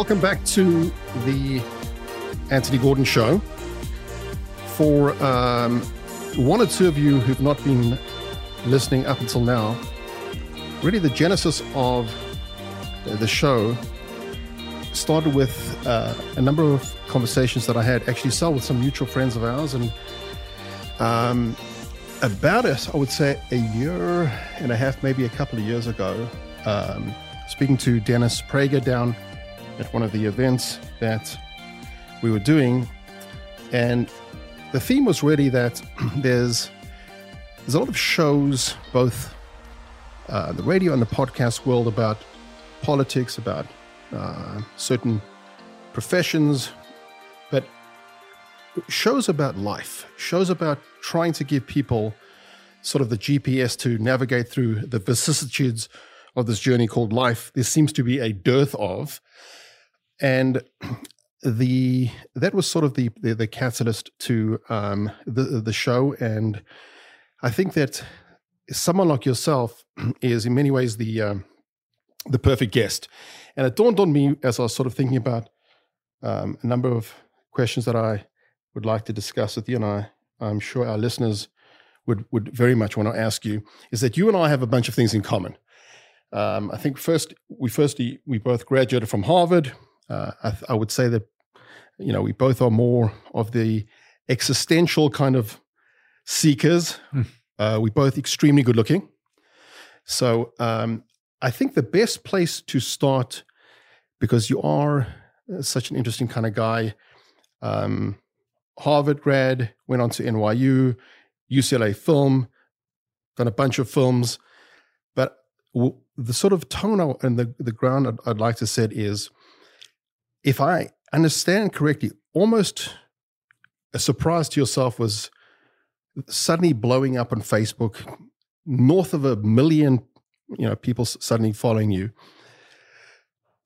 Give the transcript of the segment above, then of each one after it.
welcome back to the Anthony Gordon Show. For um, one or two of you who've not been listening up until now, really the genesis of the show started with uh, a number of conversations that I had actually Sal with some mutual friends of ours, and um, about it, I would say a year and a half, maybe a couple of years ago, um, speaking to Dennis Prager down at one of the events that we were doing, and the theme was really that there's there's a lot of shows, both uh, the radio and the podcast world, about politics, about uh, certain professions, but shows about life, shows about trying to give people sort of the GPS to navigate through the vicissitudes of this journey called life. There seems to be a dearth of, and the that was sort of the the, the catalyst to um, the the show, and I think that someone like yourself is in many ways the um, the perfect guest. And it dawned on me as I was sort of thinking about um, a number of questions that I would like to discuss with you, and I, I'm sure our listeners would would very much want to ask you, is that you and I have a bunch of things in common. Um, I think first we firstly we both graduated from Harvard. Uh, I, I, would say that you know we both are more of the existential kind of seekers. Hmm. Uh, we both extremely good looking. So um, I think the best place to start, because you are uh, such an interesting kind of guy, um, Harvard grad, went on to NYU, UCLA film, done a bunch of films. But w- the sort of tone and the, the ground I'd, I'd like to set is if I understand correctly, almost a surprise to yourself was suddenly blowing up on Facebook, north of a million you know people suddenly following you.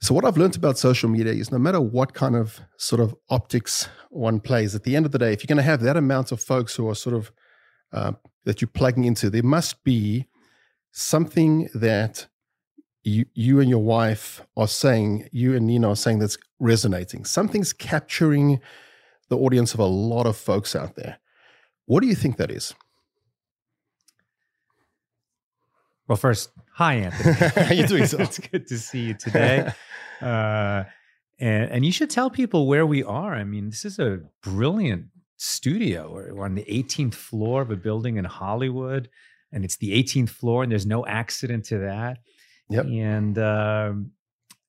So what i've learned about social media is no matter what kind of sort of optics one plays at the end of the day if you're going to have that amount of folks who are sort of uh, that you're plugging into there must be something that you, you and your wife are saying you and nina are saying that's resonating something's capturing the audience of a lot of folks out there what do you think that is Well, first, hi, Anthony. How are you doing? So? it's good to see you today. Uh, and and you should tell people where we are. I mean, this is a brilliant studio. We're on the 18th floor of a building in Hollywood, and it's the 18th floor, and there's no accident to that. Yep. And um,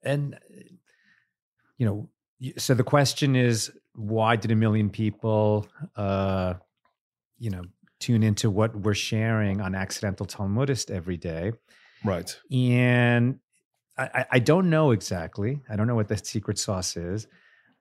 and you know, so the question is, why did a million people, uh, you know, tune into what we're sharing on Accidental Talmudist every day. Right. And I, I don't know exactly. I don't know what the secret sauce is.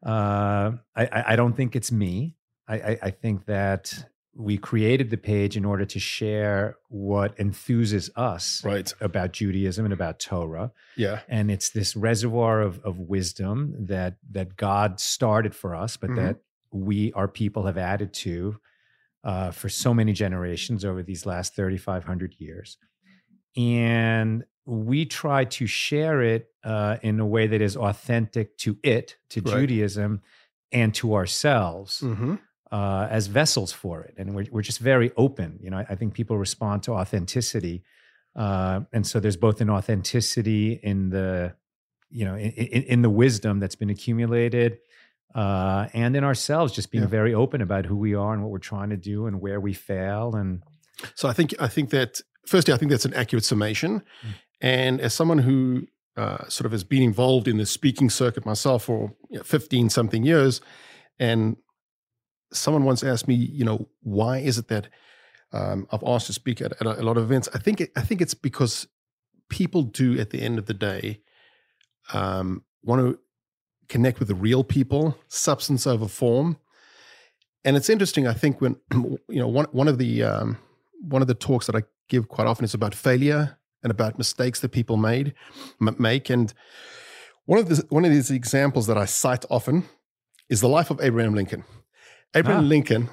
Uh, I, I don't think it's me. I, I think that we created the page in order to share what enthuses us right. about Judaism and about Torah. Yeah. And it's this reservoir of, of wisdom that that God started for us, but mm-hmm. that we, our people, have added to uh, for so many generations over these last 3,500 years. And we try to share it uh, in a way that is authentic to it, to right. Judaism, and to ourselves mm-hmm. Uh, as vessels for it. And we're, we're just very open. You know, I, I think people respond to authenticity. Uh, and so there's both an authenticity in the, you know, in, in, in the wisdom that's been accumulated uh, and in ourselves, just being yeah. very open about who we are and what we're trying to do and where we fail. And so I think I think that firstly, I think that's an accurate summation. Mm. And as someone who uh, sort of has been involved in the speaking circuit myself for you know, 15 something years, and someone once asked me, you know, why is it that um, I've asked to speak at, at a, lot of events? I think it, I think it's because people do at the end of the day um, want to connect with the real people, substance over form. And it's interesting. I think when you know one one of the um, one of the talks that I give quite often is about failure and about mistakes that people made make. And one of the one of these examples that I cite often is the life of Abraham Lincoln. Abraham ah. Lincoln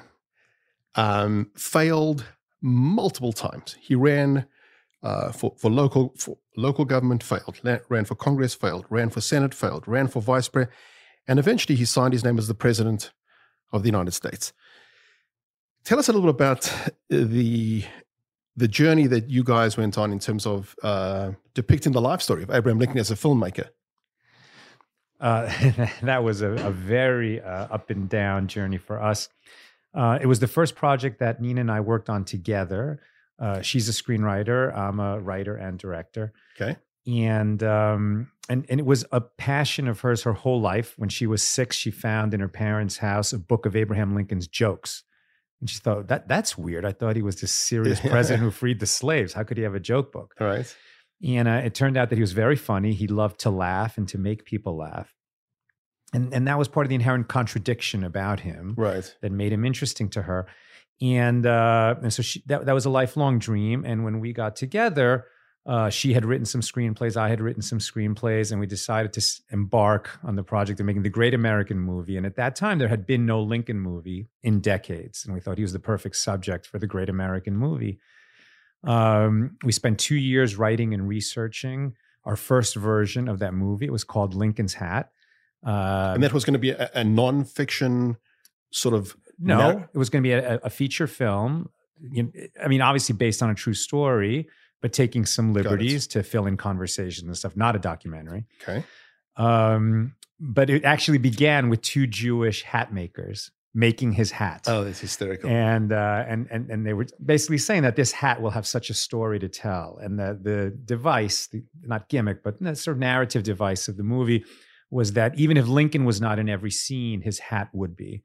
um, failed multiple times. He ran uh, for for local for local government failed, ran for Congress failed, ran for Senate failed, ran for vice president, and eventually he signed his name as the president of the United States. Tell us a little bit about the the journey that you guys went on in terms of uh, depicting the life story of Abraham Lincoln as a filmmaker. Uh, that was a, a very uh, up and down journey for us. Uh, it was the first project that Nina and I worked on together. Uh, she's a screenwriter. I'm a writer and director. Okay. And um, and and it was a passion of hers her whole life. When she was six, she found in her parents' house a book of Abraham Lincoln's jokes, and she thought that that's weird. I thought he was this serious president who freed the slaves. How could he have a joke book? All right. And uh, it turned out that he was very funny. He loved to laugh and to make people laugh. And, and that was part of the inherent contradiction about him right. that made him interesting to her. And, uh, and so she, that, that was a lifelong dream. And when we got together, uh, she had written some screenplays. I had written some screenplays, and we decided to embark on the project of making the Great American Movie. And at that time, there had been no Lincoln movie in decades, and we thought he was the perfect subject for the Great American Movie. Um, we spent two years writing and researching our first version of that movie. It was called Lincoln's Hat. Uh, and that was going to be a, a non-fiction sort of. No, it was going to be a, a feature film. I mean, obviously based on a true story, but taking some liberties to fill in conversations and stuff. Not a documentary. Okay. Um, but it actually began with two Jewish hat makers making his hat. Oh, it's hysterical. And uh, and and and they were basically saying that this hat will have such a story to tell, and the the device, the, not gimmick, but the sort of narrative device of the movie was that even if Lincoln was not in every scene, his hat would be.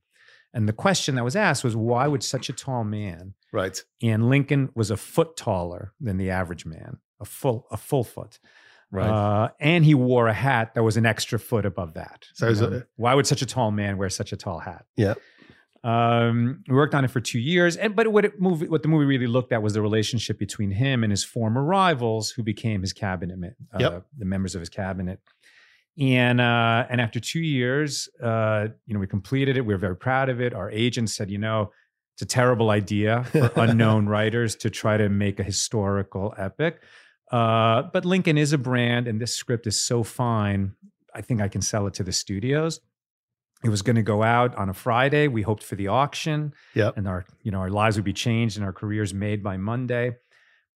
And the question that was asked was, why would such a tall man? Right. And Lincoln was a foot taller than the average man, a full a full foot. Right. Uh, and he wore a hat that was an extra foot above that. So why would such a tall man wear such a tall hat? Yeah. Um, we worked on it for two years, and but what it movie, what the movie really looked at was the relationship between him and his former rivals, who became his cabinet, uh, yep. the members of his cabinet. And uh, and after two years, uh, you know, we completed it. We were very proud of it. Our agent said, you know, it's a terrible idea for unknown writers to try to make a historical epic. Uh, but Lincoln is a brand, and this script is so fine. I think I can sell it to the studios. It was going to go out on a Friday. We hoped for the auction. Yeah. And our, you know, our lives would be changed and our careers made by Monday.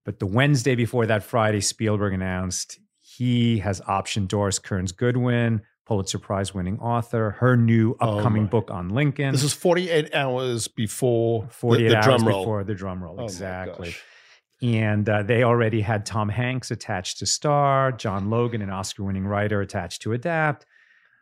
But the Wednesday before that Friday, Spielberg announced he has optioned Doris Kearns Goodwin, Pulitzer Prize winning author, her new oh upcoming oh book on Lincoln. This is 48 hours before 48 the, the hours drum roll. before the drum roll. Oh exactly. And uh, they already had Tom Hanks attached to star, John Logan, an Oscar winning writer, attached to adapt.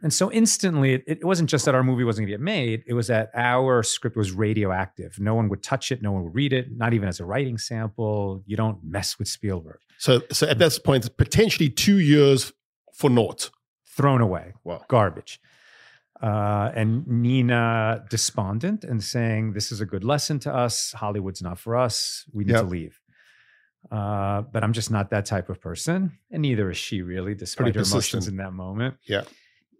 And so instantly, it, it wasn't just that our movie wasn't going to get made, it was that our script was radioactive. No one would touch it, no one would read it, not even as a writing sample. You don't mess with Spielberg. So, so at this point, potentially two years for naught. Thrown away. Wow. Garbage. Uh, and Nina despondent and saying, This is a good lesson to us. Hollywood's not for us. We need yep. to leave. Uh, but I'm just not that type of person. And neither is she really, despite her emotions in that moment. Yeah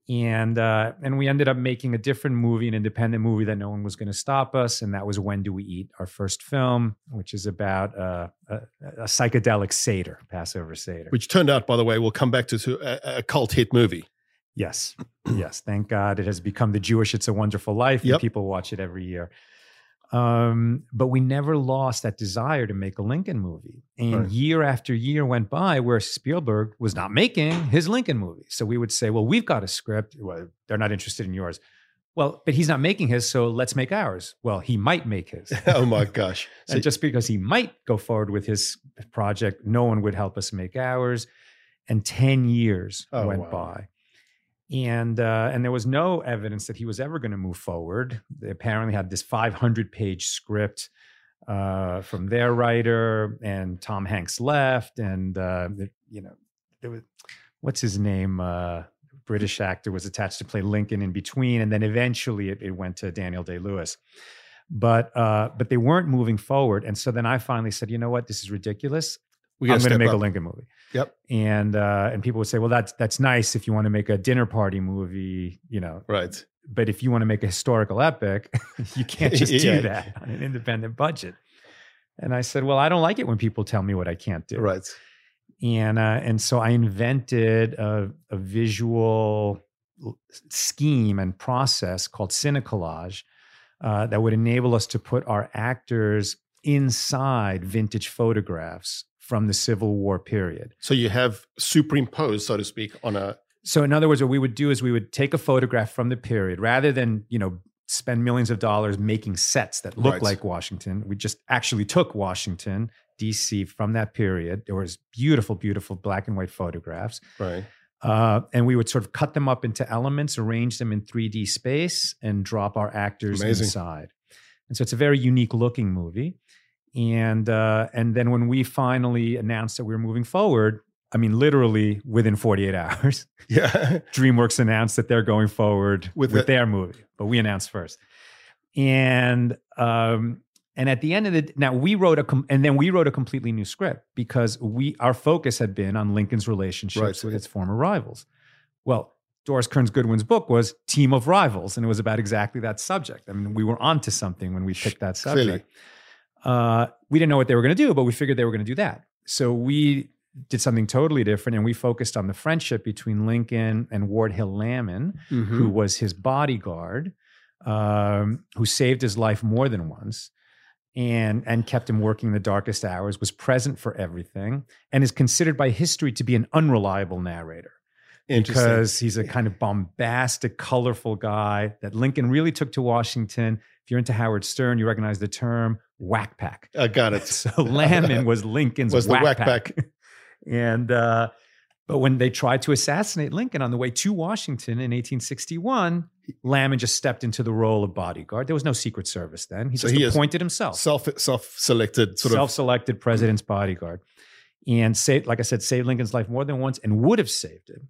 and uh, and we ended up making a different movie, an independent movie that no one was going to stop us, and that was When Do We Eat, our first film, which is about uh, a, a, psychedelic Seder, Passover Seder, which turned out, by the way, we'll come back to, to a, a, cult hit movie. Yes, yes, thank God it has become the Jewish "It's a Wonderful Life," yep. people watch it every year. Um, but we never lost that desire to make a Lincoln movie. And right. year after year went by where Spielberg was not making his Lincoln movie. So we would say, well, we've got a script. Well, they're not interested in yours. Well, but he's not making his, so let's make ours. Well, he might make his. oh my gosh. So and just because he might go forward with his project, no one would help us make ours. And 10 years oh, went wow. by and uh, and there was no evidence that he was ever going to move forward. They apparently had this 500 page script uh, from their writer, and Tom Hanks left, and uh, you know, there was what's his name, uh, British actor was attached to play Lincoln in between, and then eventually it, it went to Daniel Day Lewis. But uh, but they weren't moving forward, and so then I finally said, you know what, this is ridiculous. I'm going to make up. a Lincoln movie. Yep. And uh, and people would say, well, that's that's nice if you want to make a dinner party movie, you know. Right. But if you want to make a historical epic, you can't just do that on an independent budget. And I said, Well, I don't like it when people tell me what I can't do. Right. And uh, and so I invented a, a visual scheme and process called Cinecollage uh, that would enable us to put our actors inside vintage photographs from the Civil War period. So you have superimposed, so to speak, on a. So in other words, what we would do is we would take a photograph from the period rather than you know spend millions of dollars making sets that look Right. like Washington. We just actually took Washington D.C. from that period. There was beautiful, beautiful black and white photographs. Right. Uh, and we would sort of cut them up into elements, arrange them in 3D space, and drop our actors Amazing. inside. And so it's a very unique looking movie. And uh, and then when we finally announced that we were moving forward, I mean, literally within 48 hours, Yeah. DreamWorks announced that they're going forward With with, the- their movie, but we announced first. And um, and at the end of the now we wrote a com- and then we wrote a completely new script because we our focus had been on Lincoln's relationships Right. with its former rivals. Well, Doris Kearns Goodwin's book was Team of Rivals, and it was about exactly that subject. I mean, we were onto something when we picked that Clearly. Uh, we didn't know what they were going to do, but we figured they were going to do that. So we did something totally different, and we focused on the friendship between Lincoln and Ward Hill Lamon, Mhm. who was his bodyguard, um, who saved his life more than once. And, and kept him working the darkest hours, was present for everything, and is considered by history to be an unreliable narrator Interesting. because he's a kind of bombastic, colorful guy that Lincoln really took to Washington. If you're into Howard Stern, you recognize the term whack pack. I got it. So Lamon was Lincoln's Was whack, whack pack. and uh, but when they tried to assassinate Lincoln on the way to Washington in 1861, Lamon just stepped into the role of bodyguard. There was no Secret Service then. He So just he appointed himself Self self selected sort of. self-selected president's bodyguard and saved like i said saved lincoln's life more than once and would have saved it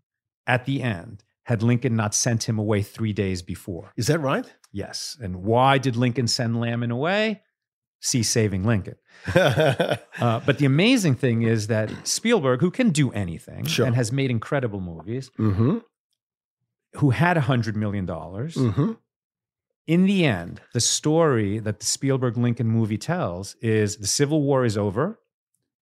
at the end had lincoln not sent him away three days before Is that right? yes and why did lincoln send lamon away see saving lincoln uh, but the amazing thing is that spielberg who can do anything Sure. and has made incredible movies mm-hmm. who had a hundred million dollars Mm-hmm. in the end, the story that the Spielberg Lincoln movie tells is the Civil War is over,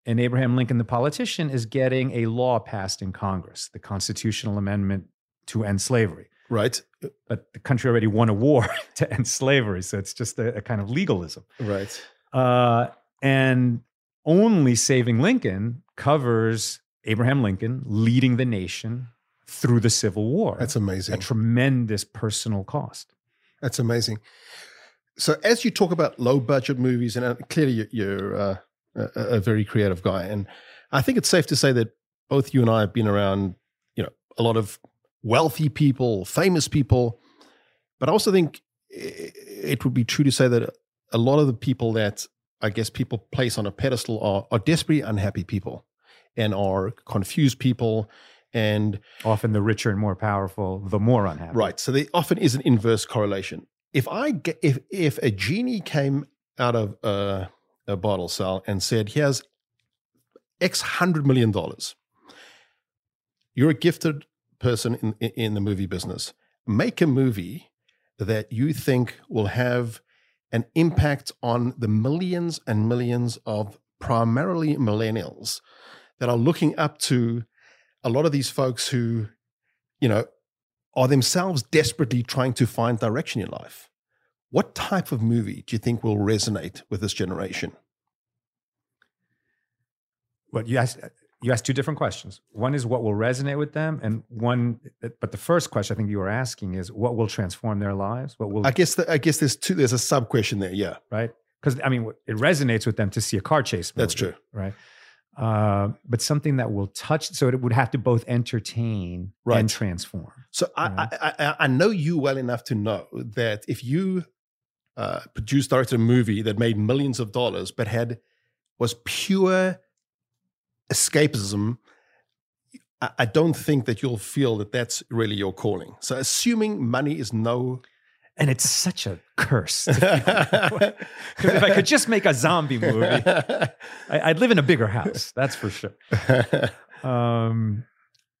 and Abraham Lincoln, the politician, is getting a law passed in Congress, the constitutional amendment to end slavery. Right. But the country already won a war to end slavery, so it's just a, a kind of legalism. Right. Uh, and only Saving Lincoln covers Abraham Lincoln leading the nation through the Civil War. That's amazing. a tremendous personal cost. That's amazing. So, as you talk about low budget movies, and uh, clearly you- you're uh, a, a very creative guy, and I think it's safe to say that both you and I have been around, you know, a lot of wealthy people, famous people, but I also think it would be true to say that a lot of the people that I guess people place on a pedestal are, are desperately unhappy people and are confused people and Often the richer and more powerful, the more unhappy. Right. So there often is an inverse correlation. If I get, if if a genie came out of a, a bottle cell and said, "Here's X hundred million dollars," you're a gifted person in, in the movie business. Make a movie that you think will have an impact on the millions and millions of primarily millennials that are looking up to a lot of these folks who, you know, are themselves desperately trying to find direction in life. What type of movie do you think will resonate with this generation? But you asked you asked two different questions. One is what will resonate with them, and one. But the first question I think you were asking is what will transform their lives. What will I guess the, I guess there's two. There's a sub question there. Yeah, right? Because I mean, it resonates with them to see a car chase. Movie, That's true. right? Uh, but something that will touch. So it would have to both entertain Right. and transform. So I, I, I I know you well enough to know that if you uh, produced directed a movie that made millions of dollars but had was pure escapism, I, I don't think that you'll feel that that's really your calling. So assuming money is no. And it's such a curse. Because if I could just make a zombie movie, I, I'd live in a bigger house. That's for sure. um,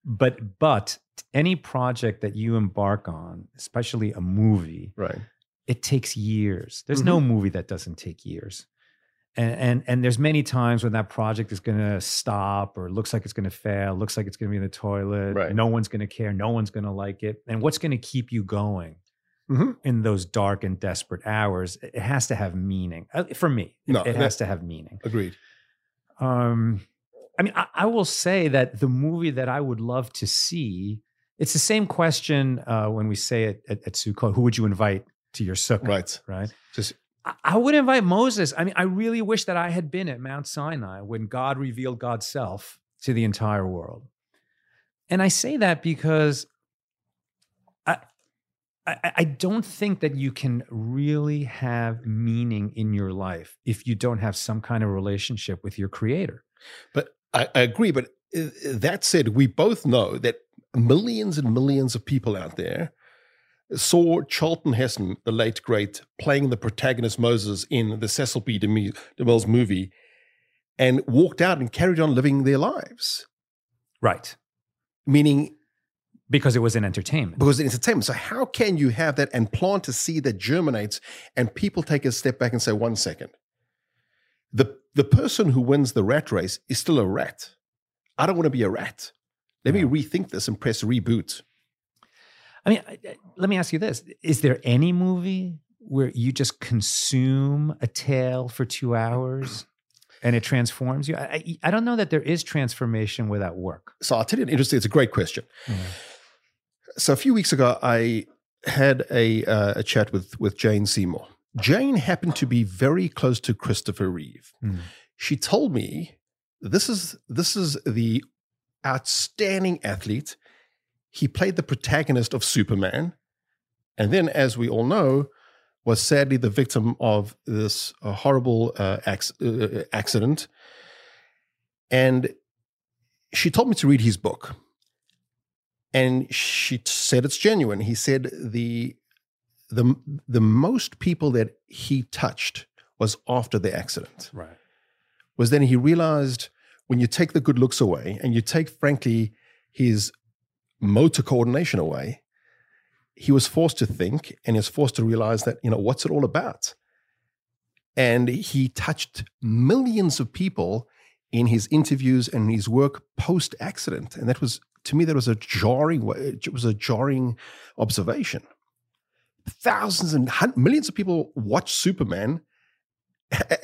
but but any project that you embark on, especially a movie, right. it takes years. There's no movie that doesn't take years. And, and and there's many times when that project is going to stop or looks like it's going to fail, looks like it's going to be in the toilet. Right. No one's going to care. No one's going to like it. And what's going to keep you going Mhm. in those dark and desperate hours? It has to have meaning. Uh, For me, it- No, it has to have meaning. Agreed. Um, I mean, I, I will say that the movie that I would love to see, it's the same question uh, when we say it at, at Sukkot, who would you invite to your sukkah? Right. Right. Just I, would invite Moses. I mean, I really wish that I had been at Mount Sinai when God revealed God's self to the entire world. And I say that because I, I, I don't think that you can really have meaning in your life if you don't have some kind of relationship with your creator. But I, I agree. But uh, that said, we both know that millions and millions of people out there saw Charlton Heston, the late great, playing the protagonist Moses in the Cecil B. DeMille- DeMille's movie, and walked out and carried on living their lives. Right. Meaning, Because it was an entertainment. because it's entertainment. So how can you have that and plant a seed that germinates, and people take a step back and say, one second, the the person who wins the rat race is still a rat. I don't want to be a rat. Let Yeah. me rethink this and press reboot. I mean, let me ask you this Is there any movie where you just consume a tale for two hours and it transforms you? I, I, don't know that there is transformation without work. So I'll tell you an interesting. It's a great question. So a few weeks ago, I had a uh, a chat with with Jane Seymour. Jane happened to be very close to Christopher Reeve. Mm. She told me this is this is the outstanding athlete. He played the protagonist of Superman, and then, as we all know, was sadly the victim of this uh, horrible uh, acc- uh, accident. And she told me to read his book and she said it's genuine. He said the the the most people that he touched was after the accident. Right. Was then he realized when you take the good looks away and you take, frankly, his motor coordination away, he was forced to think and he was forced to realize that you know what's it all about. And he touched millions of people in his interviews and his work post accident, and that was to me that was a jarring it was a jarring observation. Thousands and hun- millions of people watched superman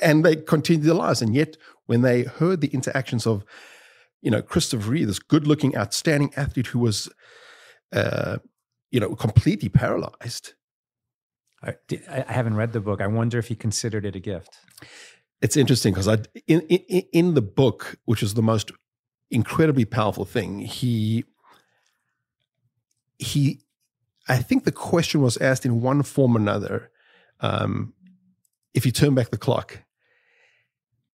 and they continued their lives. And yet when they heard the interactions of you know christopher reeve this good looking outstanding athlete who was uh you know completely paralyzed I, I haven't read the book. I wonder if he considered it a gift. it's interesting because I in, in in the book, which is the most incredibly powerful thing, he he I think the question was asked in one form or another. Um, if you turn back the clock,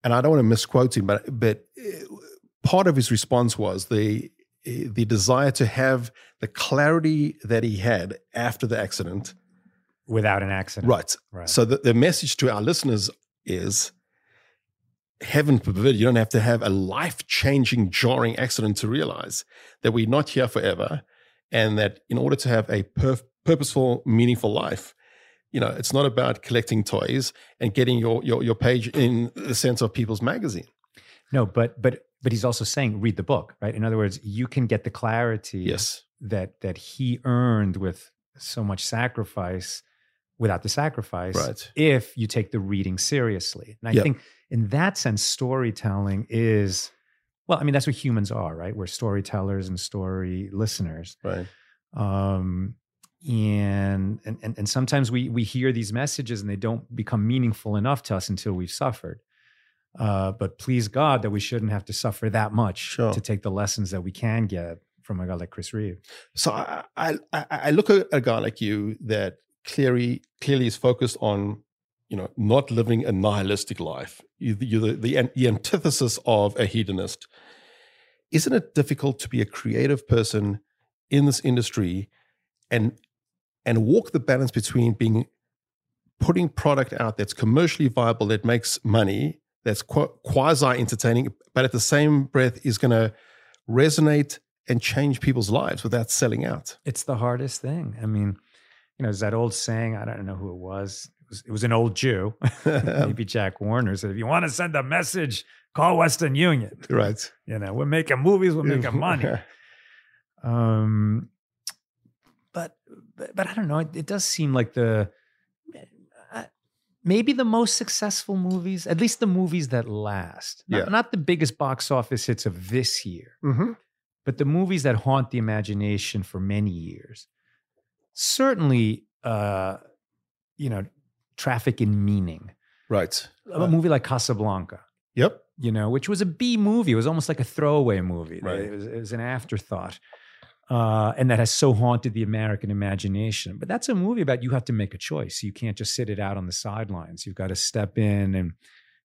and I don't want to misquote him, but but uh, part of his response was the the desire to have the clarity that he had after the accident. Without an accident. Right. Right. So the, the message to our listeners is heaven forbid you don't have to have a life-changing, jarring accident to realize that we're not here forever and that in order to have a perf- purposeful, meaningful life, you know, it's not about collecting toys and getting your, your your page in the sense of People's Magazine. no, but but but he's also saying read the book, right? In other words, you can get the clarity Yes. that that he earned with so much sacrifice without the sacrifice Right. if you take the reading seriously. And I Yep. think in that sense, storytelling is well, I mean, that's what humans are, right? We're storytellers and story listeners. Right. Um, and, and and and sometimes we we hear these messages and they don't become meaningful enough to us until we've suffered. Uh, but please God that we shouldn't have to suffer that much Sure. to take the lessons that we can get from a guy like Chris Reeve. So I, I, I look at a guy like you that clearly clearly is focused on, you know, not living a nihilistic life. You- You're the, the, the antithesis of a hedonist. Isn't it difficult to be a creative person in this industry and and walk the balance between being putting product out that's commercially viable, that makes money, that's quasi entertaining, but at the same breath is going to resonate and change people's lives without selling out. It's the hardest thing. I mean, you know, there's that old saying, I don't know who it was. was, it was an old Jew, maybe Jack Warner said, if you want to send a message, call Western Union. right. You know, we're making movies, we're making money. Um, but, but but I don't know. It, it does seem like the maybe the most successful movies, at least the movies that last. Not, Yeah. not the biggest box office hits of this year, hmm but the movies that haunt the imagination for many years. Certainly, uh, you know, Traffic in Meaning, Right. a movie like Casablanca Yep. you know, which was a B movie. It was almost like a throwaway movie. Right. It, was, it was an afterthought. Uh, and that has so haunted the American imagination. But that's a movie about you have to make a choice. You can't just sit it out on the sidelines. You've got to step in and,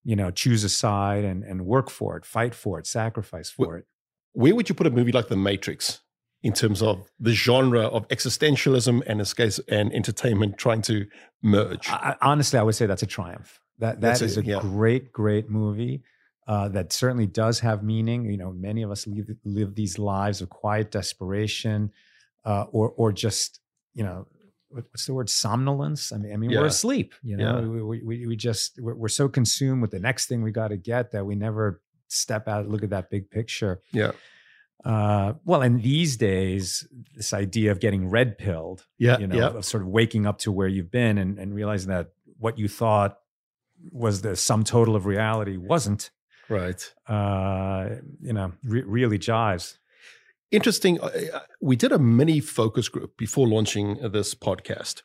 you know, choose a side and, and work for it, fight for it, sacrifice for it. Where would you put a movie like The Matrix in terms of the genre of existentialism and escape and entertainment trying to merge? I, honestly, I would say that's a triumph. That That's that is it, a yeah. great, great movie. Uh, that certainly does have meaning. You know, many of us live, live these lives of quiet desperation, uh, or or just you know, what's the word? Somnolence. I mean, I mean, Yeah. we're asleep. You know, Yeah. we, we we just we're, we're so consumed with the next thing we got to get that we never step out, look at that big picture. Yeah. Uh, well, and these days, this idea of getting red pilled Yeah. you know, yeah. of sort of waking up to where you've been and, and realizing that what you thought was the sum total of reality wasn't, Right. uh, you know, re- really jives. Interesting. uh, uh, We did a mini focus group before launching this podcast.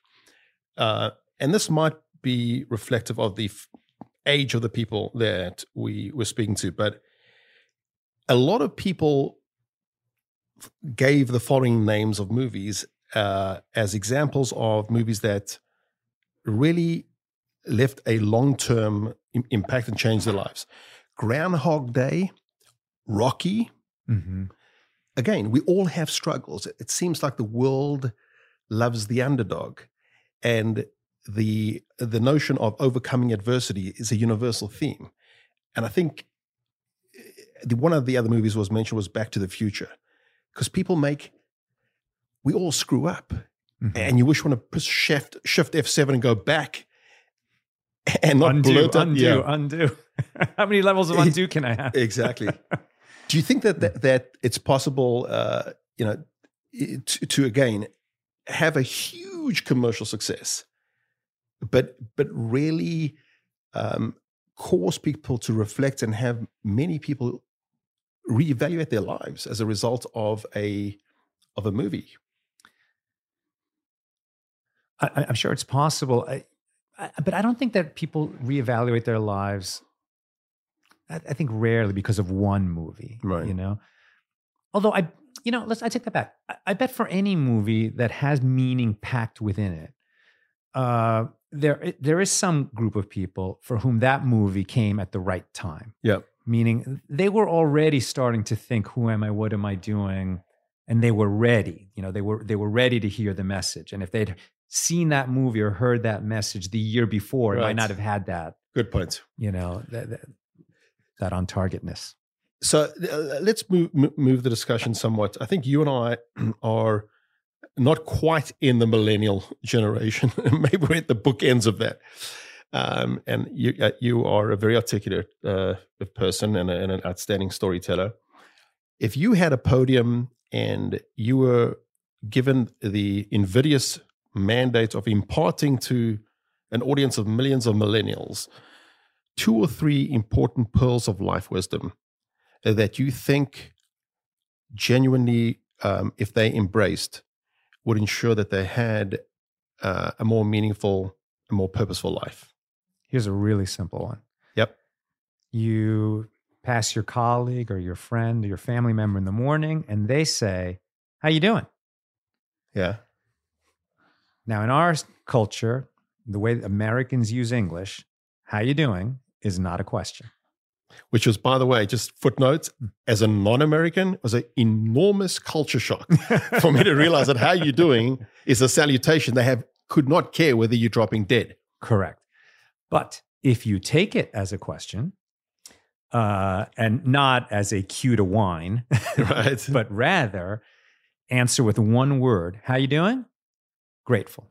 Uh, and this might be reflective of the f- age of the people that we were speaking to, but a lot of people gave the following names of movies uh, as examples of movies that really left a long term impact and changed their lives. Groundhog Day, Rocky, Mm-hmm. again, we all have struggles. It seems like the world loves the underdog, and the the notion of overcoming adversity is a universal theme. And I think eh, the, one of the other movies was mentioned was Back to the Future, because people make we all screw up, Mm-hmm. and you wish you want to push shift shift F seven and go back, and not undo, blurt out- undo, yeah. undo. How many levels of undo can I have? exactly. Do you think that that, that it's possible, uh, you know, to, to again have a huge commercial success, but but really um, cause people to reflect and have many people reevaluate their lives as a result of a of a movie? I, I'm sure it's possible. I, but I don't think that people reevaluate their lives. I, I think rarely because of one movie, Right. You know, although I, you know, let's I take that back. I, I bet for any movie that has meaning packed within it, uh, there there is some group of people for whom that movie came at the right time. Yep. Meaning they were already starting to think, "Who am I? What am I doing?" And they were ready. You know, they were they were ready to hear the message. And if they'd seen that movie or heard that message the year before, Right. might not have had that. Good point. You know, that that, that on targetness. So uh, let's move move the discussion somewhat. I think you and I are not quite in the millennial generation. Maybe we're at the bookends of that. Um, and you uh, you are a very articulate uh, person and, a, and an outstanding storyteller. If you had a podium and you were given the invidious mandate of imparting to an audience of millions of millennials two or three important pearls of life wisdom that you think genuinely, um, if they embraced, would ensure that they had uh, a more meaningful, a more purposeful life? Here's a really simple one. Yep. You pass your colleague or your friend or your family member in the morning and they say, "How you doing?" Yeah. Now, in our culture, the way Americans use English, "How you doing?" is not a question. Which was, by the way, just footnotes, as a non American, was an enormous culture shock for me to realize that how you doing is a salutation. They have could not care whether you're dropping dead. Correct. But if you take it as a question, uh, and not as a cue to whine, Right. but rather answer with one word, "How you doing?" Grateful.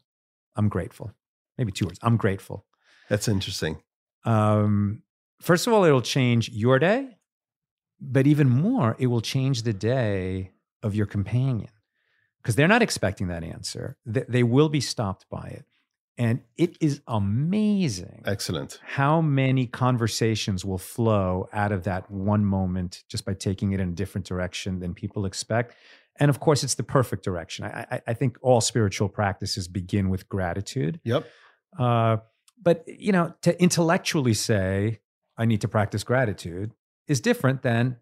I'm grateful. maybe two words. I'm grateful. That's interesting. Um, first of all, it'll change your day, but even more, it will change the day of your companion because they're not expecting that answer. They, they will be stopped by it. And it is amazing Excellent. how many conversations will flow out of that one moment just by taking it in a different direction than people expect. And of course, it's the perfect direction. I, I, I think all spiritual practices begin with gratitude. Yep. Uh, but you know, to intellectually say I need to practice gratitude is different than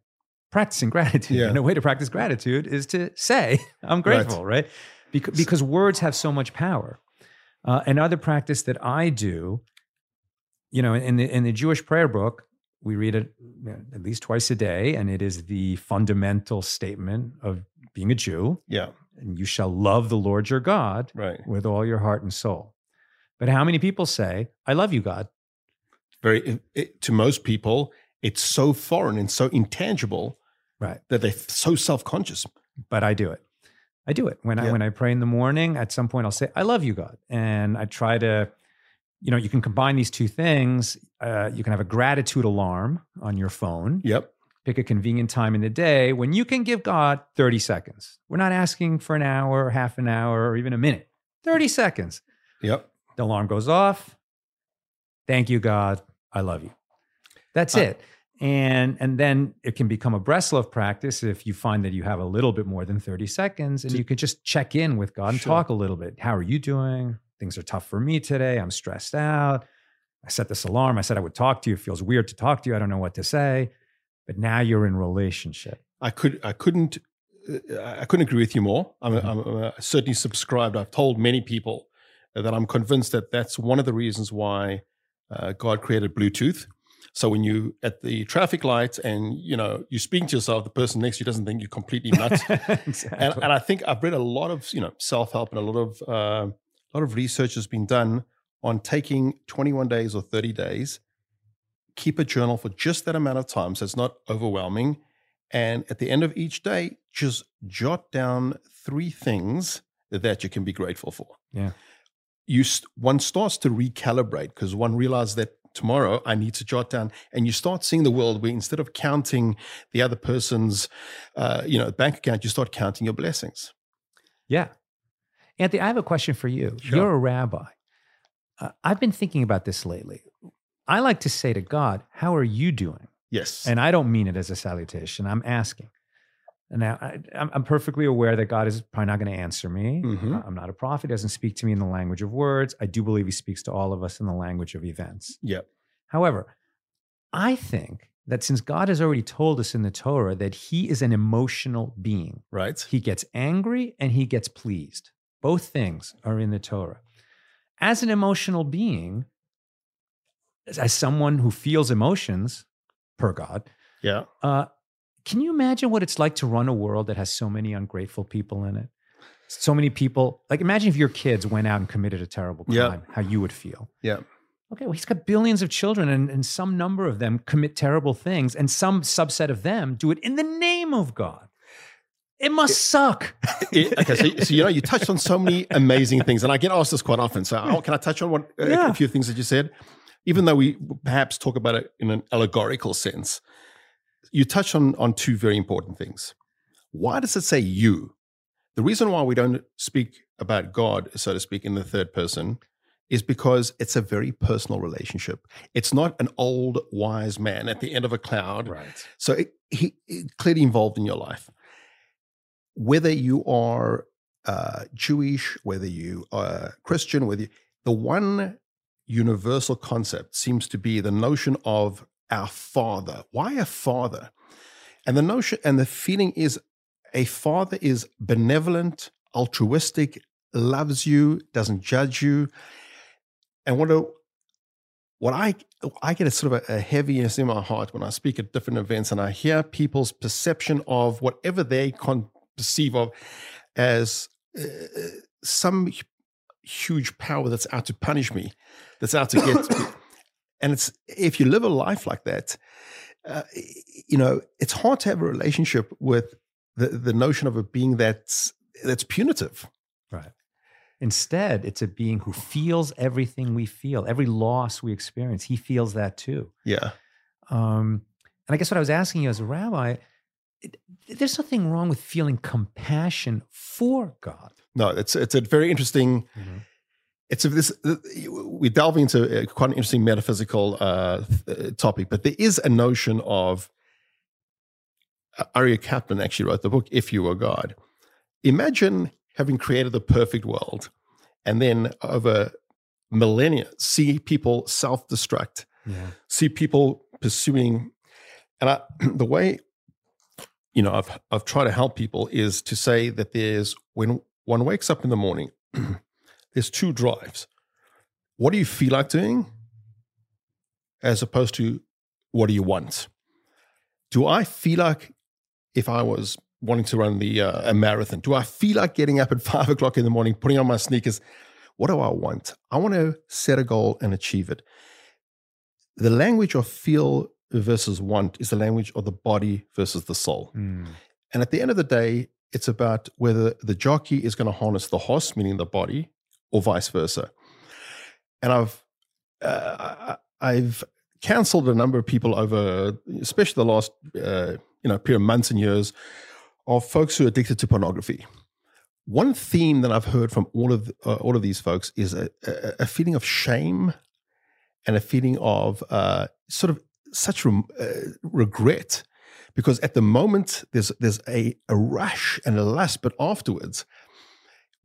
practicing gratitude. Yeah. And a way to practice gratitude is to say I'm grateful, right? Because, because words have so much power. Uh, another practice that I do, you know, in the in the Jewish prayer book, we read it at least twice a day, and it is the fundamental statement of being a Jew. Yeah. And you shall love the Lord your God Right. with all your heart and soul. But how many people say, I love you, God? Very it, to most people, it's so foreign and so intangible Right. that they're so self-conscious. But I do it. I do it. When I when I pray in the morning, at some point I'll say, I love you, God. And I try to, you know, you can combine these two things. Uh, you can have a gratitude alarm on your phone. Yep. Pick a convenient time in the day when you can give God 30 seconds. We're not asking for an hour, or half an hour, or even a minute. 30 seconds. Yep. The alarm goes off. Thank you, God. I love you. That's Uh, it. And and then it can become a Breslov practice if you find that you have a little bit more than 30 seconds and To- you could just check in with God and Sure. talk a little bit. How are you doing? Things are tough for me today. I'm stressed out. I set this alarm. I said I would talk to you. It feels weird to talk to you. I don't know what to say. But now you're in relationship. I could I couldn't uh, I couldn't agree with you more. I'm, Mhm. I'm, uh, certainly subscribed. I've told many people that I'm convinced that that's one of the reasons why uh, God created Bluetooth. So when you at the traffic light and you know you speaking to yourself, the person next to you doesn't think you're completely nuts. exactly. and, and I think I've read a lot of you know self help and a lot of uh, a lot of research has been done on taking 21 days or 30 days, keep a journal for just that amount of time, so it's not overwhelming, and at the end of each day, just jot down three things that you can be grateful for. Yeah. You st- one starts to recalibrate because one realizes that tomorrow I need to jot down, and you start seeing the world where instead of counting the other person's, uh, you know, bank account, you start counting your blessings. Yeah. Anthony, I have a question for you. Sure. You're a rabbi. Uh, I've been thinking about this lately. I like to say to God, How are you doing? Yes. And I don't mean it as a salutation. I'm asking. And now I, I'm, I'm perfectly aware that God is probably not going to answer me. Mhm. I'm not a prophet. He doesn't speak to me in the language of words. I do believe he speaks to all of us in the language of events. Yep. However, I think that since God has already told us in the Torah that he is an emotional being, right. he gets angry and he gets pleased. Both things are in the Torah. As an emotional being, as- someone who feels emotions per God, Yeah. uh, can you imagine what it's like to run a world that has so many ungrateful people in it? So many people, like imagine if your kids went out and committed a terrible Yeah. crime, how you would feel. Yeah. Okay, well, he's got billions of children, and, and some number of them commit terrible things, and some subset of them do it in the name of God. It must suck. It- okay, so, so you know, you touched on so many amazing things, and I get asked this quite often. So, oh, can I touch on one, Yeah. a few things that you said? Even though we perhaps talk about it in an allegorical sense, you touch on on two very important things. Why does it say you? The reason why we don't speak about God, so to speak, in the third person is because it's a very personal relationship. It's not an old wise man at the end of a cloud right. so it, he it clearly involved in your life. Whether you are uh, Jewish, whether you are Christian, whether you, the one universal concept seems to be the notion of our Father. Why a Father? And the notion and the feeling is a Father is benevolent, altruistic, loves you, doesn't judge you. And what a, what I I get a sort of a, a heaviness in my heart when I speak at different events and I hear people's perception of whatever they con- perceive of as uh, some huge power that's out to punish me, that's out to get me. And it's if you live a life like that, uh, you know, it's hard to have a relationship with the, the notion of a being that's that's punitive. Right. Instead, it's a being who feels everything we feel, every loss we experience. He feels that too. Yeah. Um, and I guess what I was asking you as a rabbi, it, there's nothing wrong with feeling compassion for God. No, it's it's a very interesting. Mm-hmm. It's a, this we delve into a, quite an interesting metaphysical uh, topic, but there is a notion of. Uh, Aryeh Kaplan actually wrote the book "If You Were God." Imagine having created the perfect world, and then over millennia, see people self-destruct, Yeah. see people pursuing, and I, the way you know I've I've tried to help people is to say that there's when one wakes up in the morning, there's two drives. What do you feel like doing, as opposed to what do you want? Do I feel like if I was wanting to run the uh, a marathon, do I feel like getting up at five o'clock in the morning, putting on my sneakers? What do I want? I want to set a goal and achieve it. The language of feel versus want is the language of the body versus the soul. Mm. And at the end of the day, it's about whether the jockey is going to harness the horse, meaning the body, or vice versa. And I've uh, I've counseled a number of people over, especially the last uh, you know period of months and years, of folks who are addicted to pornography. One theme that I've heard from all of uh, all of these folks is a, a, a, feeling of shame and a feeling of uh, sort of such re- uh, regret because at the moment there's there's a, a rush and a lust, but afterwards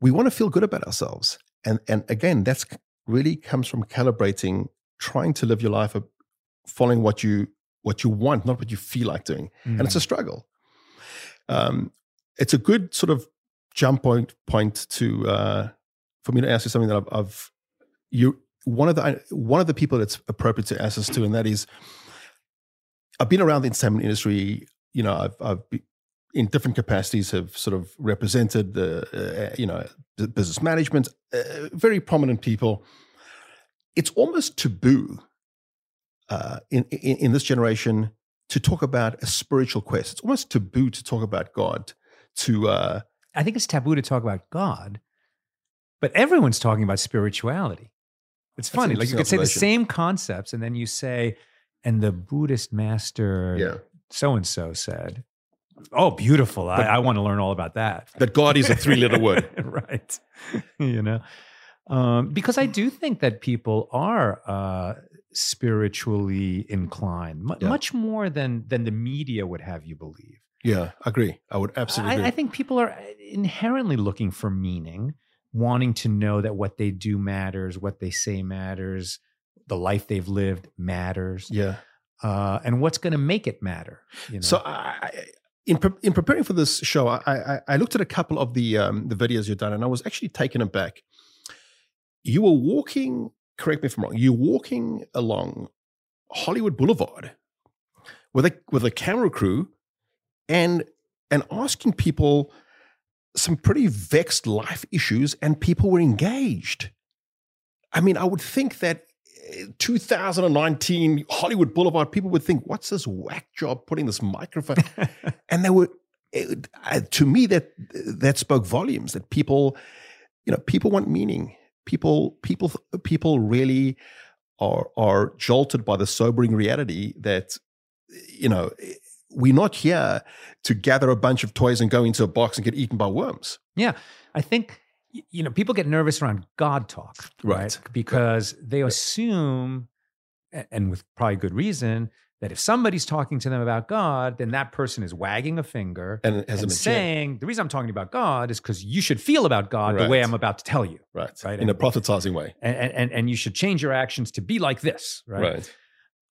we want to feel good about ourselves. And and again, that's really comes from calibrating, trying to live your life following what you what you want, not what you feel like doing. Mm. And it's a struggle. Um, it's a good sort of jump point point to uh, for me to ask you something that I've, I've you one of the one of the people that's appropriate to ask us to, and that is I've been around the entertainment industry. You know, I've, I've be, in different capacities have sort of represented the, uh, you know, business management, uh, very prominent people. It's almost taboo uh, in, in, in this generation to talk about a spiritual quest. It's almost taboo to talk about God. To uh, I think it's taboo to talk about God, but everyone's talking about spirituality. It's funny, like you could say the same concepts, and then you say, and the Buddhist master yeah. so and so said, Oh, beautiful. But, I, I, want to learn all about that. That God is a three letter word. right. you know, um, because I do think that people are uh, spiritually inclined, m- yeah. much more than than the media would have you believe. Yeah, I agree. I would absolutely I, I think people are inherently looking for meaning, wanting to know that what they do matters, what they say matters, the life they've lived matters. Yeah. Uh, and what's going to make it matter? You know? So, I, in pre- in preparing for this show, I, I, I looked at a couple of the um, the videos you've done, and I was actually taken aback. You were walking. Correct me if I'm wrong. You're walking along Hollywood Boulevard with a with a camera crew, and and asking people some pretty vexed life issues, and people were engaged. I mean, I would think that 2019 Hollywood Boulevard, people would think, "What's this whack job putting this microphone?" and they were, it, uh, to me, that that spoke volumes. That people, you know, people want meaning. People, people, people really are are jolted by the sobering reality that, you know, we're not here to gather a bunch of toys and go into a box and get eaten by worms. Yeah, I think you know, people get nervous around God talk, right? right? Because right. they assume, and with probably good reason, that if somebody's talking to them about God, then that person is wagging a finger and, and saying, "The reason I'm talking about God is because you should feel about God right. the way I'm about to tell you." Right. Right. In and, a proselytizing way. And, and and you should change your actions to be like this. Right.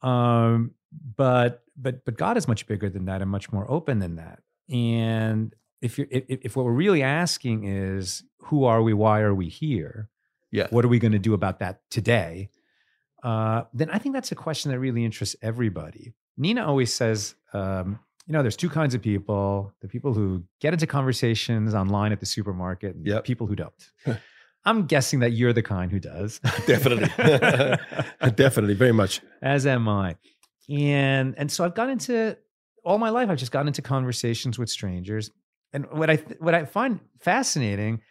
Right. Um. But but but God is much bigger than that and much more open than that. And if you if, if what we're really asking is who are we why are we here? Yeah what are we going to do about that today? Uh, then i think that's a question that really interests everybody. Nina always says um, you know there's two kinds of people the people who get into conversations online at the supermarket and yep. people who don't. I'm guessing that you're the kind who does. Definitely. Definitely very much. As am i. And and so i've got into all my life i've just gotten into conversations with strangers. And what I what I find fascinating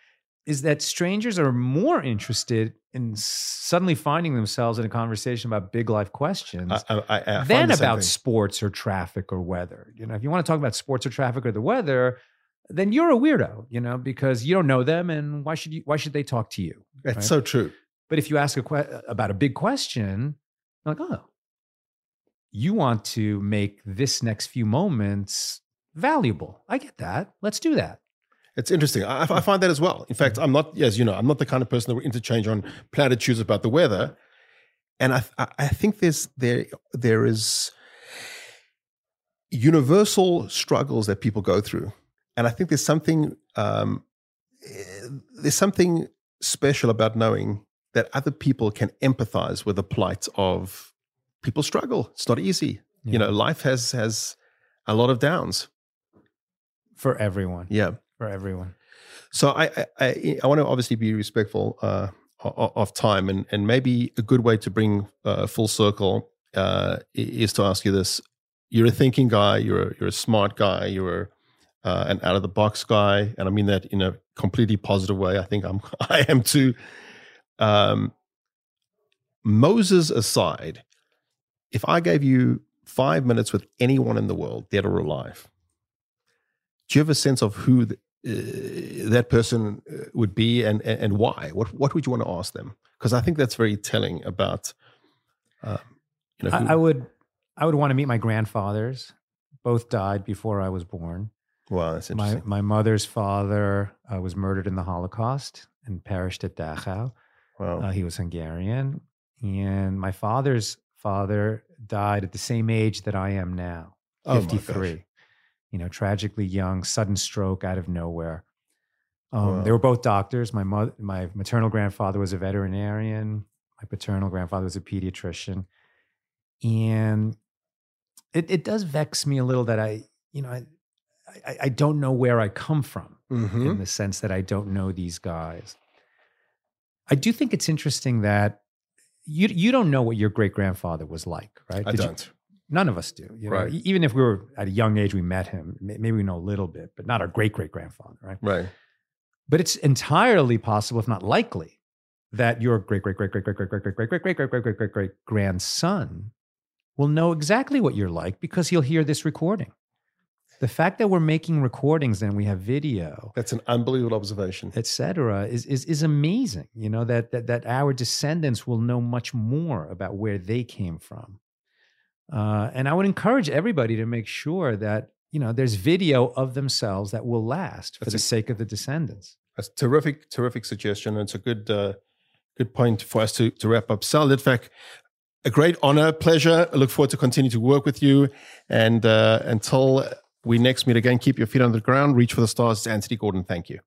is that strangers are more interested in suddenly finding themselves in a conversation about big life questions I, I, I than about thing. sports or traffic or weather. You know, if you want to talk about sports or traffic or the weather, then you're a weirdo, you know, because you don't know them and why should you why should they talk to you? That's right? so true. But if you ask a que- uh, about a big question, like, oh, you want to make this next few moments valuable. I get that. Let's do that. It's interesting. I, I find that as well. In fact, I'm not, as you know, I'm not the kind of person that will interchange on platitudes about the weather. And I, I think there's there there is universal struggles that people go through, and I think there's something um, there's something special about knowing that other people can empathize with the plight of people struggle. It's not easy. Yeah. You know, life has has a lot of downs. For everyone. Yeah. For everyone. So I I, I, want to obviously be respectful uh, of time, and and maybe a good way to bring uh, full circle uh, is to ask you this: You're a thinking guy. You're a, you're a smart guy. You're uh, an out of the box guy, and I mean that in a completely positive way. I think I'm I am too. Um, Moses aside, if I gave you five minutes with anyone in the world, dead or alive, do you have a sense of who the, uh, that person uh, would be and, and why? What, what would you want to ask them? Because I think that's very telling about. Um, you know, who, I, I would I would want to meet my grandfathers. Both died before I was born. Wow, that's interesting. My, my mother's father uh, was murdered in the Holocaust and perished at Dachau. Wow. Uh, he was Hungarian. And my father's father died at the same age that I am now, 53 you know, tragically young, sudden stroke out of nowhere. Um, Wow. They were both doctors. My mother, my maternal grandfather was a veterinarian. My paternal grandfather was a pediatrician, and it it does vex me a little that I, you know, I I, I don't know where I come from Mhm. in the sense that I don't know these guys. I do think it's interesting that you you don't know what your great grandfather was like, right? I Did don't. None of us do. You know? Right. E- Even if we were at a young age, we met him. Maybe we know a little bit, but not our great great grandfather, right? Right. But it's entirely possible, if not likely, that your great great great great great great great great great great great great great great great great grandson will know exactly what you're like because he'll hear this recording. The fact that we're making recordings and we have video, That's an unbelievable observation. et cetera, is, is, is amazing. You know, that, that, that our descendants will know much more about where they came from. Uh, and I would encourage everybody to make sure that, you know, there's video of themselves that will last for That's the a- sake of the descendants. That's a terrific, terrific suggestion. And it's a good, uh, good point for us to, to wrap up. Sal Litvak, a great honor, pleasure. I look forward to continue to work with you. And uh, until we next meet again, keep your feet on the ground, reach for the stars. It's Anthony Gordon. Thank you.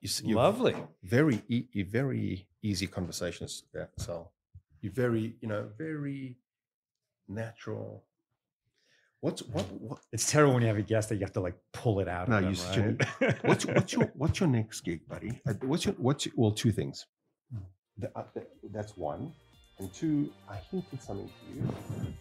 You s- you- Lovely. very very easy conversations yeah so you're very you know very natural. What's what, what It's terrible when you have a guest that you have to like pull it out. No, you them, right? what's what's your what's your next gig buddy? Uh, what's your what's your, well two things. The, uh, the, that's one. And two i hinted something to you